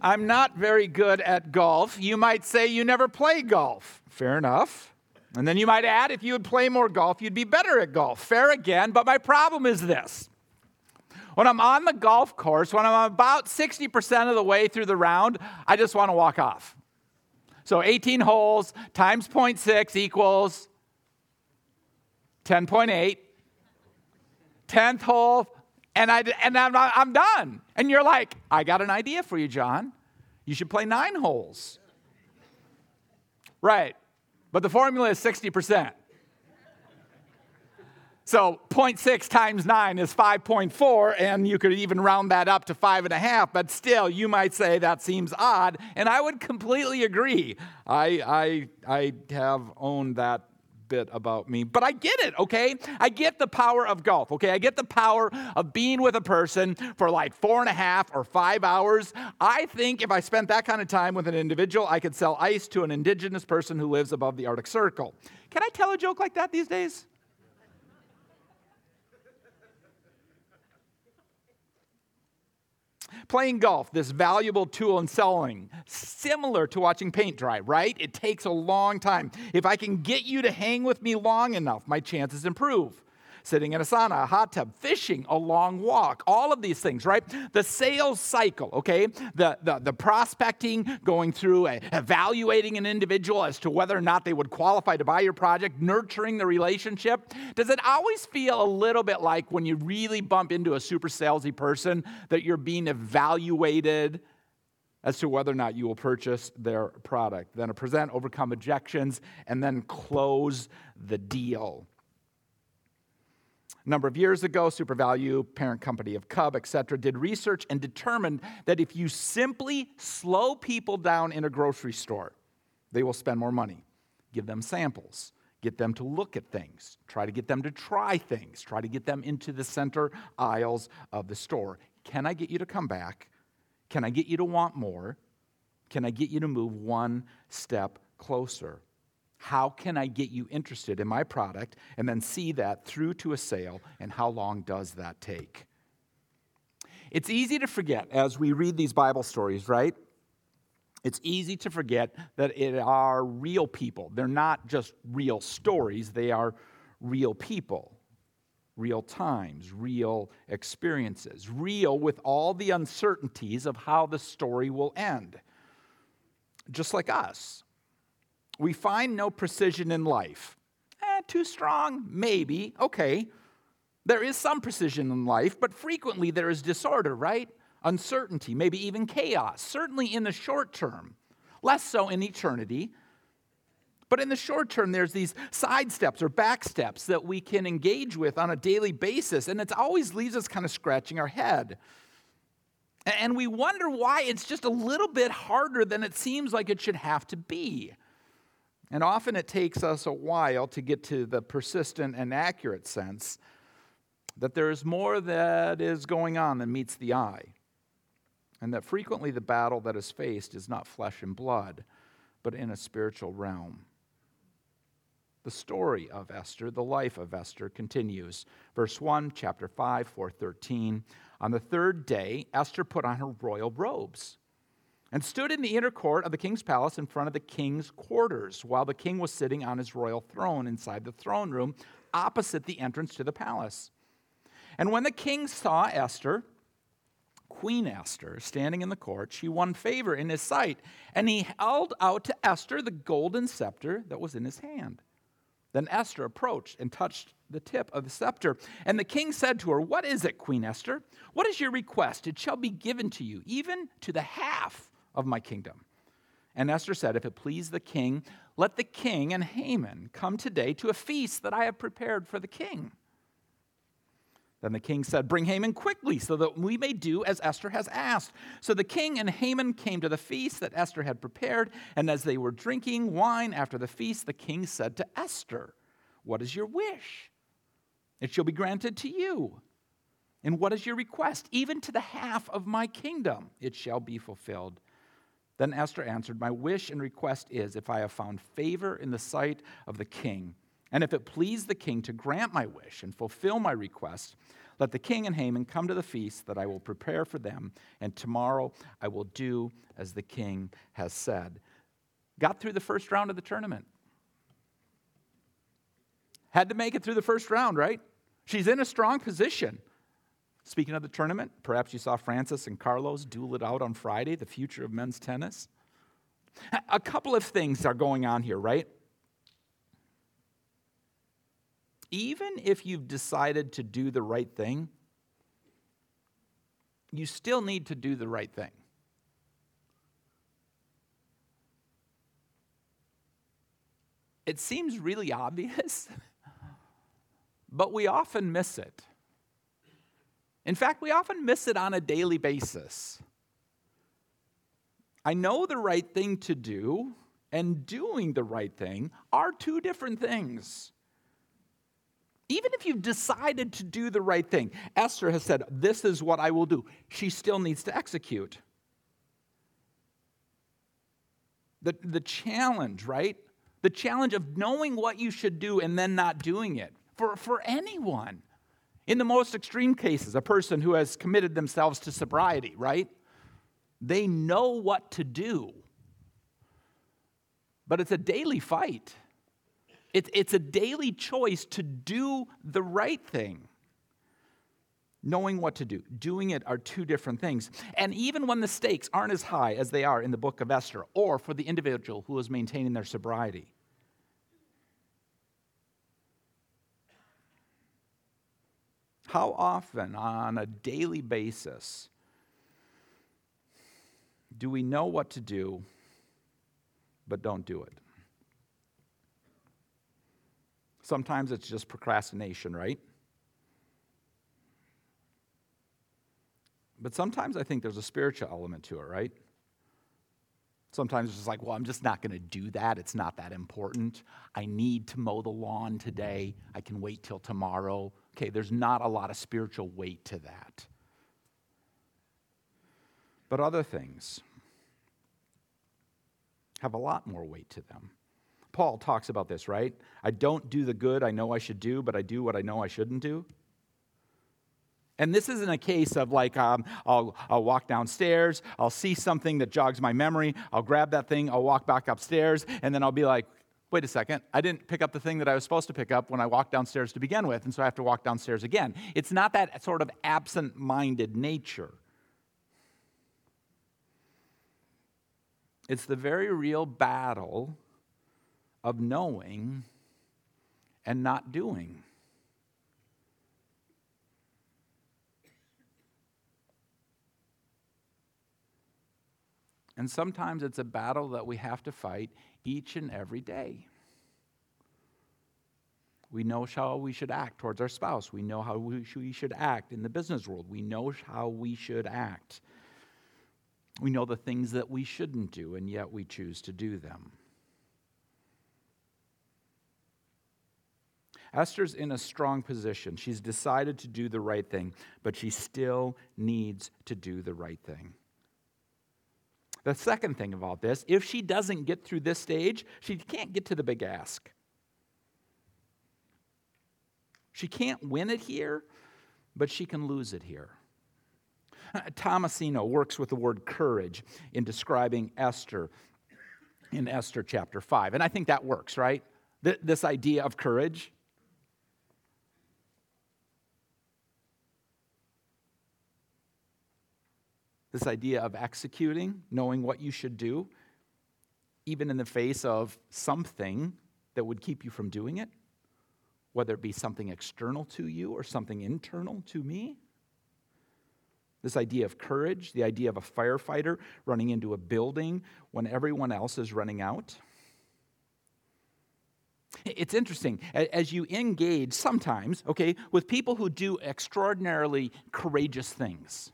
I'm not very good at golf. You might say you never play golf. Fair enough. And then you might add, if you would play more golf, you'd be better at golf. Fair again, but my problem is this. When I'm on the golf course, when I'm about 60% of the way through the round, I just want to walk off. So 18 holes times 0.6 equals 10.8. 10th hole, and, I, and I'm, I'm done. And you're like, I got an idea for you, John. You should play nine holes. Right. But the formula is 60%. So 0.6 times 9 is 5.4, and you could even round that up to 5.5, but still, you might say that seems odd, and I would completely agree. I, I, I have owned that bit about me, but I get it, okay? I get the power of golf, okay? I get the power of being with a person for like four and a half or five hours. I think if I spent that kind of time with an individual, I could sell ice to an indigenous person who lives above the Arctic Circle. Can I tell a joke like that these days? Playing golf, this valuable tool in selling, similar to watching paint dry, right? It takes a long time. If I can get you to hang with me long enough, my chances improve sitting in a sauna, a hot tub, fishing, a long walk, all of these things, right? The sales cycle, okay? The, the, the prospecting, going through, a, evaluating an individual as to whether or not they would qualify to buy your project, nurturing the relationship. Does it always feel a little bit like when you really bump into a super salesy person that you're being evaluated? as to whether or not you will purchase their product. Then present, overcome objections, and then close the deal. A number of years ago, SuperValu, parent company of Cub, et cetera, did research and determined that if you simply slow people down in a grocery store, they will spend more money. Give them samples, get them to look at things, try to get them to try things, try to get them into the center aisles of the store. Can I get you to come back? Can I get you to want more? Can I get you to move one step closer? How can I get you interested in my product and then see that through to a sale? And how long does that take? It's easy to forget as we read these Bible stories, right? It's easy to forget that it are real people. They're not just real stories, they are real people, real times, real experiences, real with all the uncertainties of how the story will end. Just like us. We find no precision in life. Eh, too strong? Maybe. Okay. There is some precision in life, but frequently there is disorder, right? Uncertainty, maybe even chaos, certainly in the short term, less so in eternity. But in the short term, there's these side steps or back steps that we can engage with on a daily basis, and it always leaves us kind of scratching our head. And we wonder why it's just a little bit harder than it seems like it should have to be. And often it takes us a while to get to the persistent and accurate sense that there is more that is going on than meets the eye. And that frequently the battle that is faced is not flesh and blood, but in a spiritual realm. The story of Esther, the life of Esther, continues. Verse 1, chapter 5, 413. On the third day, Esther put on her royal robes and stood in the inner court of the king's palace in front of the king's quarters, while the king was sitting on his royal throne inside the throne room opposite the entrance to the palace. And when the king saw Esther, Queen Esther, standing in the court, she won favor in his sight, and he held out to Esther the golden scepter that was in his hand. Then Esther approached and touched the tip of the scepter. And the king said to her, What is it, Queen Esther? What is your request? It shall be given to you, even to the half of my kingdom. And Esther said, If it please the king, let the king and Haman come today to a feast that I have prepared for the king. Then the king said, Bring Haman quickly, so that we may do as Esther has asked. So the king and Haman came to the feast that Esther had prepared, and as they were drinking wine after the feast, the king said to Esther, What is your wish? It shall be granted to you. And what is your request? Even to the half of my kingdom, it shall be fulfilled. Then Esther answered, My wish and request is if I have found favor in the sight of the king, and if it please the king to grant my wish and fulfill my request, Let the king and Haman come to the feast that I will prepare for them, and tomorrow I will do as the king has said. Got through the first round of the tournament. Had to make it through the first round, right? She's in a strong position. Speaking of the tournament, perhaps you saw Frances and Carlos duel it out on Friday, the future of men's tennis. A couple of things are going on here, right? even if you've decided to do the right thing, you still need to do the right thing. It seems really obvious, but we often miss it. In fact, we often miss it on a daily basis. I know the right thing to do and doing the right thing are two different things even if you've decided to do the right thing, Esther has said, This is what I will do. She still needs to execute. The, the challenge, right? The challenge of knowing what you should do and then not doing it for, for anyone. In the most extreme cases, a person who has committed themselves to sobriety, right? They know what to do, but it's a daily fight. It, it's a daily choice to do the right thing. Knowing what to do, doing it are two different things. And even when the stakes aren't as high as they are in the book of Esther, or for the individual who is maintaining their sobriety, how often on a daily basis do we know what to do but don't do it? Sometimes it's just procrastination, right? But sometimes I think there's a spiritual element to it, right? Sometimes it's just like, well, I'm just not going to do that. It's not that important. I need to mow the lawn today. I can wait till tomorrow. Okay, there's not a lot of spiritual weight to that. But other things have a lot more weight to them. Paul talks about this, right? I don't do the good I know I should do, but I do what I know I shouldn't do. And this isn't a case of like, um, I'll, I'll walk downstairs, I'll see something that jogs my memory, I'll grab that thing, I'll walk back upstairs, and then I'll be like, wait a second, I didn't pick up the thing that I was supposed to pick up when I walked downstairs to begin with, and so I have to walk downstairs again. It's not that sort of absent minded nature. It's the very real battle of knowing and not doing. And sometimes it's a battle that we have to fight each and every day. We know how we should act towards our spouse. We know how we should act in the business world. We know how we should act. We know the things that we shouldn't do, and yet we choose to do them. Esther's in a strong position. She's decided to do the right thing, but she still needs to do the right thing. The second thing about this, if she doesn't get through this stage, she can't get to the big ask. She can't win it here, but she can lose it here. Tomasino works with the word courage in describing Esther in Esther chapter 5. And I think that works, right? This idea of courage. This idea of executing, knowing what you should do, even in the face of something that would keep you from doing it, whether it be something external to you or something internal to me. This idea of courage, the idea of a firefighter running into a building when everyone else is running out. It's interesting as you engage sometimes, okay, with people who do extraordinarily courageous things.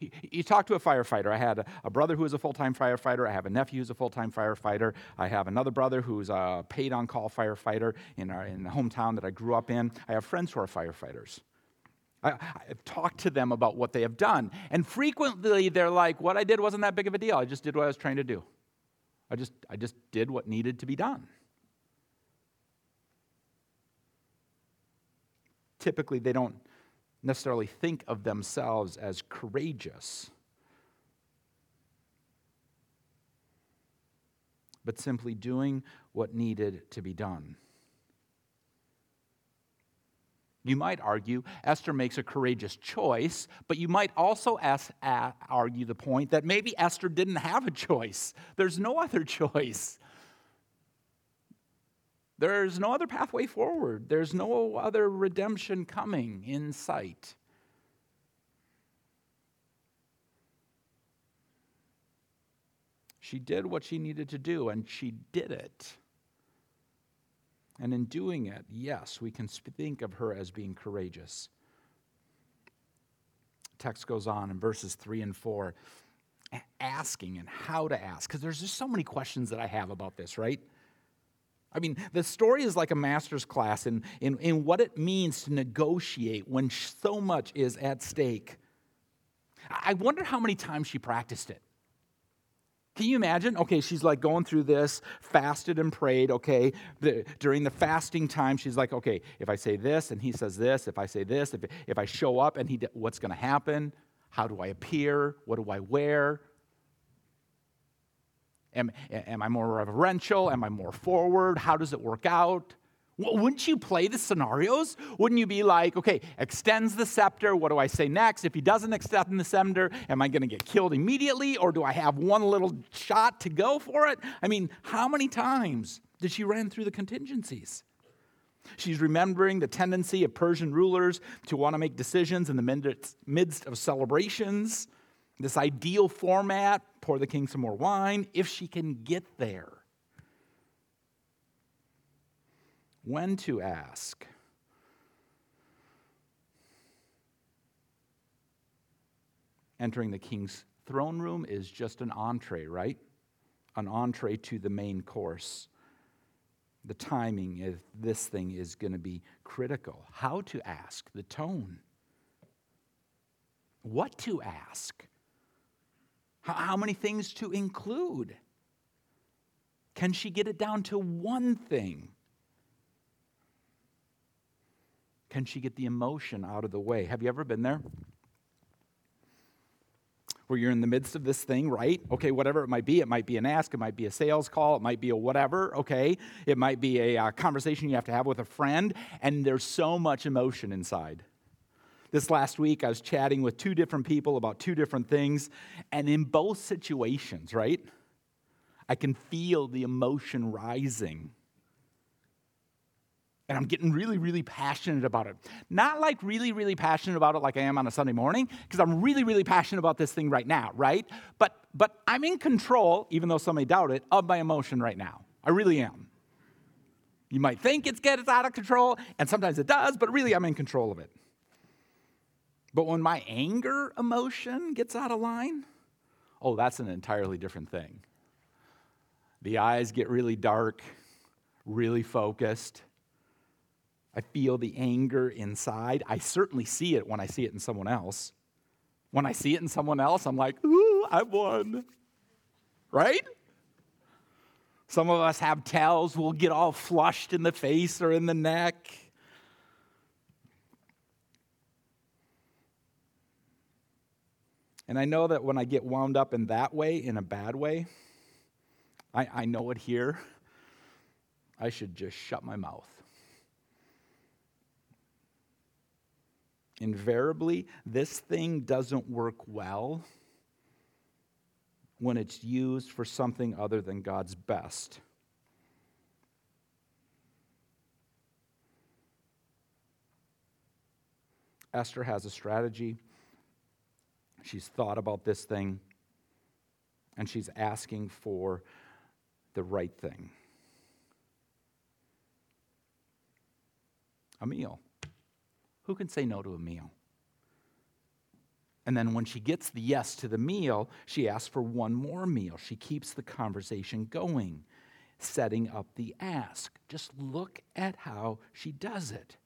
You talk to a firefighter. I had a brother who is a full time firefighter. I have a nephew who's a full time firefighter. I have another brother who's a paid on call firefighter in, our, in the hometown that I grew up in. I have friends who are firefighters. I, have talked to them about what they have done. And frequently they're like, what I did wasn't that big of a deal. I just did what I was trying to do. I just, I just did what needed to be done. typically they don't necessarily think of themselves as courageous, but simply doing what needed to be done. You might argue Esther makes a courageous choice, but you might also ask, argue the point that maybe Esther didn't have a choice. There's no other choice. There's no other pathway forward. There's no other redemption coming in sight. She did what she needed to do, and she did it. And in doing it, yes, we can think of her as being courageous. Text goes on in verses 3 and 4, asking and how to ask, because there's just so many questions that I have about this, right? I mean, the story is like a master's class in, in, in what it means to negotiate when so much is at stake. I wonder how many times she practiced it. Can you imagine? Okay, she's like going through this, fasted and prayed. Okay, the, during the fasting time, she's like, okay, if I say this and he says this, if I say this, if, if I show up and he, what's going to happen? How do I appear? What do I wear? Am, am I more reverential? Am I more forward? How does it work out? Wouldn't you play the scenarios? Wouldn't you be like, okay, extends the scepter. What do I say next? If he doesn't extend the scepter, am I going to get killed immediately? Or do I have one little shot to go for it? I mean, how many times did she run through the contingencies? She's remembering the tendency of Persian rulers to want to make decisions in the midst of celebrations. This ideal format pour the king some more wine, if she can get there. when to ask. Entering the king's throne room is just an entree, right? An entree to the main course. The timing of this thing is going to be critical. How to ask, the tone. What to ask. How, many things to include. Can she get it down to one thing? Can she get the emotion out of the way? Have you ever been there? Where you're in the midst of this thing, right? Okay, whatever it might be. It might be an ask, it might be a sales call, it might be a whatever, okay? It might be a uh, conversation you have to have with a friend, and there's so much emotion inside. This last week, I was chatting with two different people about two different things, and in both situations, right? I can feel the emotion rising and I'm getting really, really passionate about it. Not like really, really passionate about it like I am on a Sunday morning, because I'm really, really passionate about this thing right now, right? But but I'm in control, even though some may doubt it, of my emotion right now. I really am. You might think it's gets out of control, and sometimes it does, but really I'm in control of it. But when my anger emotion gets out of line, oh, that's an entirely different thing. The eyes get really dark, really focused I feel the anger inside. I certainly see it when I see it in someone else. When I see it in someone else, I'm like, ooh, I've won. Right? Some of us have tells, we'll get all flushed in the face or in the neck. And I know that when I get wound up in that way, in a bad way, I, I know it here. I should just shut my mouth. invariably, this thing doesn't work well when it's used for something other than God's best. Esther has a strategy. She's thought about this thing, and she's asking for the right thing a meal. Who can say no to a meal? And then when she gets the yes to the meal, she asks for one more meal. She keeps the conversation going, setting up the ask. Just look at how she does it.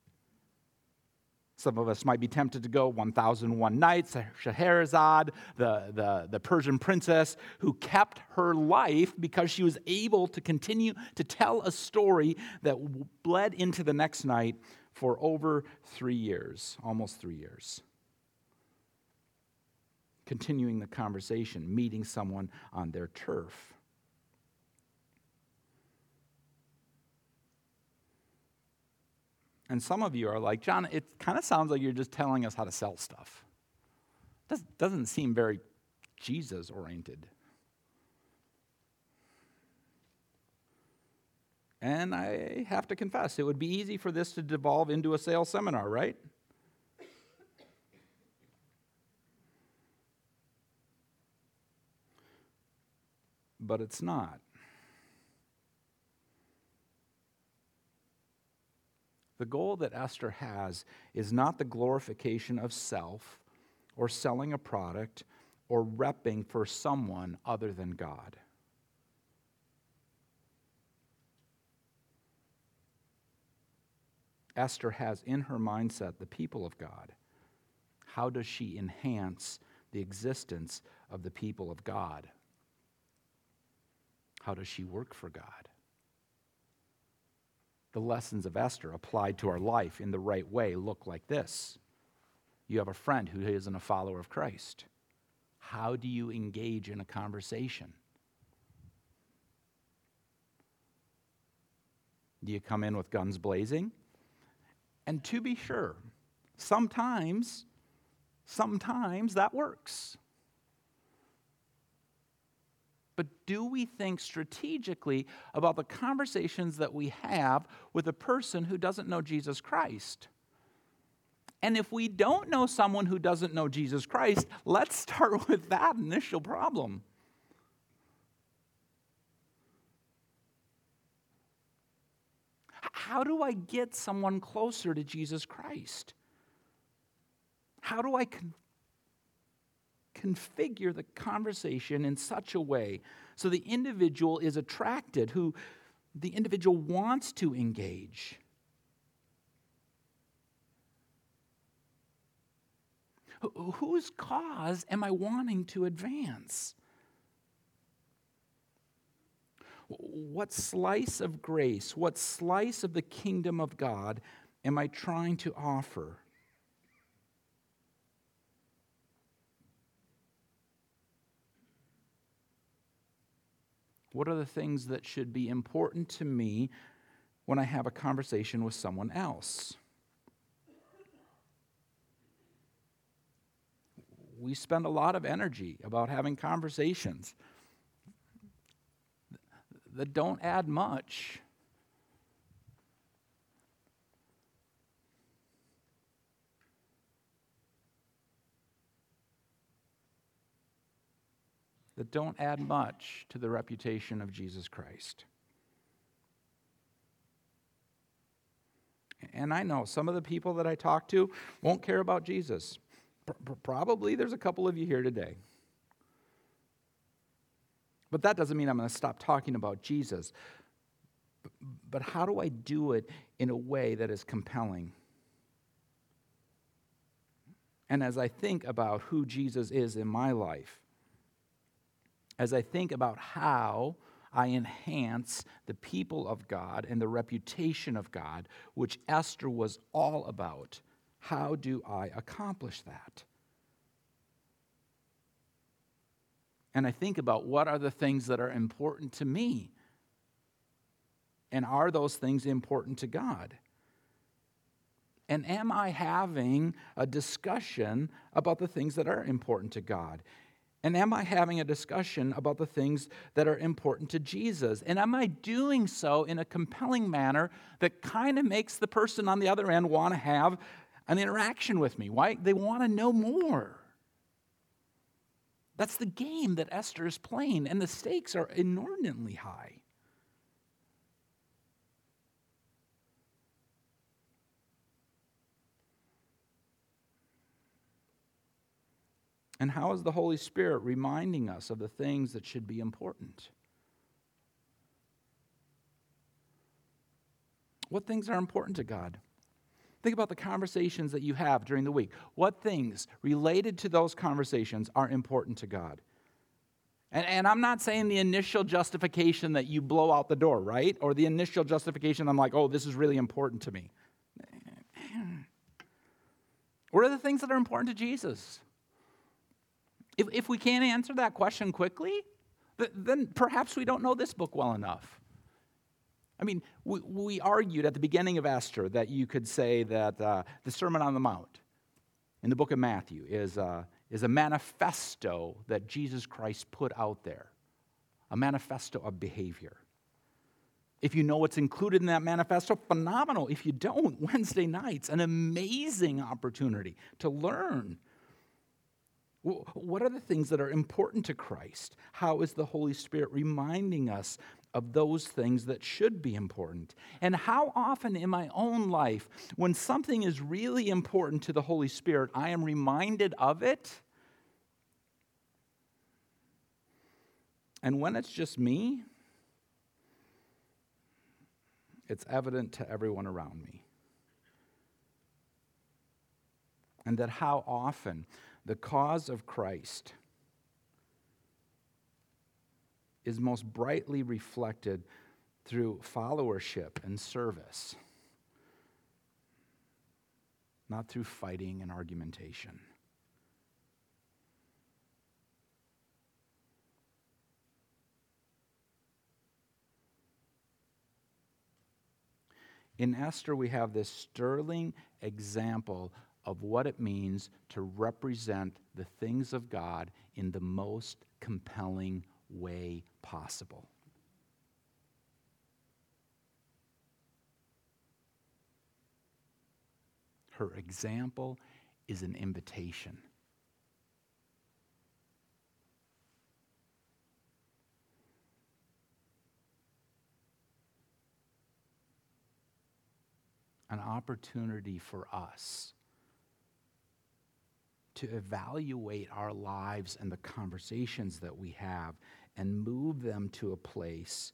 Some of us might be tempted to go 1001 Nights, Scheherazade, the, the, the Persian princess who kept her life because she was able to continue to tell a story that bled into the next night for over three years, almost three years. Continuing the conversation, meeting someone on their turf. And some of you are like, John, it kind of sounds like you're just telling us how to sell stuff. Doesn't seem very Jesus oriented. And I have to confess, it would be easy for this to devolve into a sales seminar, right? But it's not. The goal that Esther has is not the glorification of self or selling a product or repping for someone other than God. Esther has in her mindset the people of God. How does she enhance the existence of the people of God? How does she work for God? The lessons of Esther applied to our life in the right way look like this. You have a friend who isn't a follower of Christ. How do you engage in a conversation? Do you come in with guns blazing? And to be sure, sometimes, sometimes that works. But do we think strategically about the conversations that we have with a person who doesn't know Jesus Christ? And if we don't know someone who doesn't know Jesus Christ, let's start with that initial problem. How do I get someone closer to Jesus Christ? How do I configure the conversation in such a way so the individual is attracted, who the individual wants to engage. Whose cause am I wanting to advance? What slice of grace, what slice of the kingdom of God am I trying to offer? What are the things that should be important to me when I have a conversation with someone else? We spend a lot of energy about having conversations that don't add much. That don't add much to the reputation of Jesus Christ. And I know some of the people that I talk to won't care about Jesus. Probably there's a couple of you here today. But that doesn't mean I'm going to stop talking about Jesus. But how do I do it in a way that is compelling? And as I think about who Jesus is in my life, as I think about how I enhance the people of God and the reputation of God, which Esther was all about, how do I accomplish that? And I think about what are the things that are important to me? And are those things important to God? And am I having a discussion about the things that are important to God? And am I having a discussion about the things that are important to Jesus? And am I doing so in a compelling manner that kind of makes the person on the other end want to have an interaction with me? Why? They want to know more. That's the game that Esther is playing, and the stakes are inordinately high. And how is the Holy Spirit reminding us of the things that should be important? What things are important to God? Think about the conversations that you have during the week. What things related to those conversations are important to God? And, and, I'm not saying the initial justification that you blow out the door, right? Or the initial justification, I'm like, oh, this is really important to me. What are the things that are important to Jesus? If, if we can't answer that question quickly, then perhaps we don't know this book well enough. I mean, we, we argued at the beginning of Esther that you could say that uh, the Sermon on the Mount in the book of Matthew is, uh, is a manifesto that Jesus Christ put out there, a manifesto of behavior. If you know what's included in that manifesto, phenomenal. If you don't, Wednesday night's an amazing opportunity to learn. What are the things that are important to Christ? How is the Holy Spirit reminding us of those things that should be important? And how often in my own life, when something is really important to the Holy Spirit, I am reminded of it? And when it's just me, it's evident to everyone around me. And that how often the cause of Christ is most brightly reflected through followership and service, not through fighting and argumentation. In Esther, we have this sterling example of what it means to represent the things of God in the most compelling way possible. Her example is an invitation. An opportunity for us to evaluate our lives and the conversations that we have and move them to a place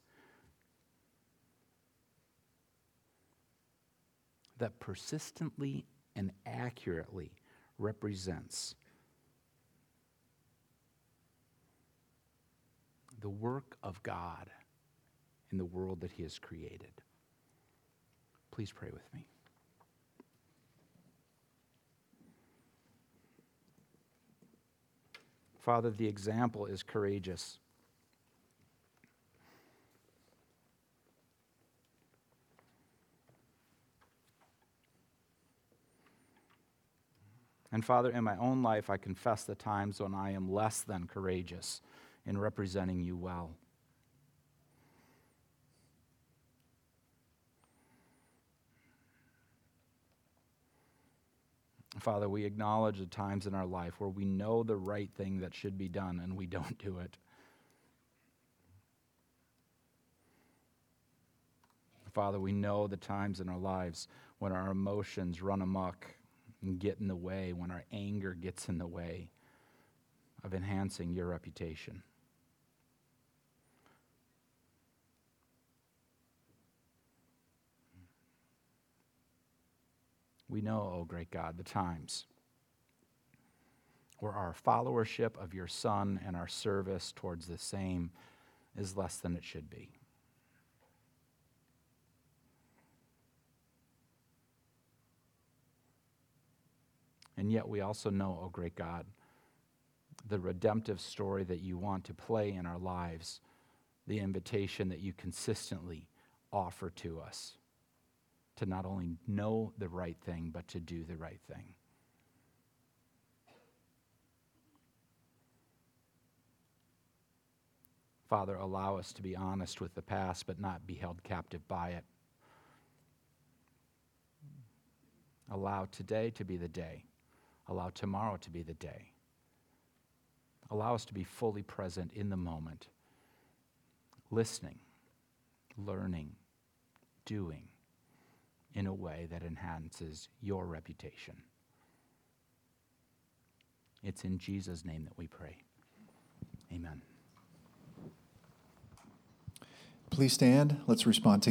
that persistently and accurately represents the work of God in the world that He has created. Please pray with me. Father, the example is courageous. And Father, in my own life, I confess the times when I am less than courageous in representing you well. Father, we acknowledge the times in our life where we know the right thing that should be done and we don't do it. Father, we know the times in our lives when our emotions run amok and get in the way, when our anger gets in the way of enhancing your reputation. We know, oh great God, the times where our followership of your Son and our service towards the same is less than it should be. And yet we also know, oh great God, the redemptive story that you want to play in our lives, the invitation that you consistently offer to us to not only know the right thing, but to do the right thing. Father, allow us to be honest with the past, but not be held captive by it. Allow today to be the day. Allow tomorrow to be the day. Allow us to be fully present in the moment, listening, learning, doing in a way that enhances your reputation. It's in Jesus' name that we pray. Amen. Please stand. Let's respond together.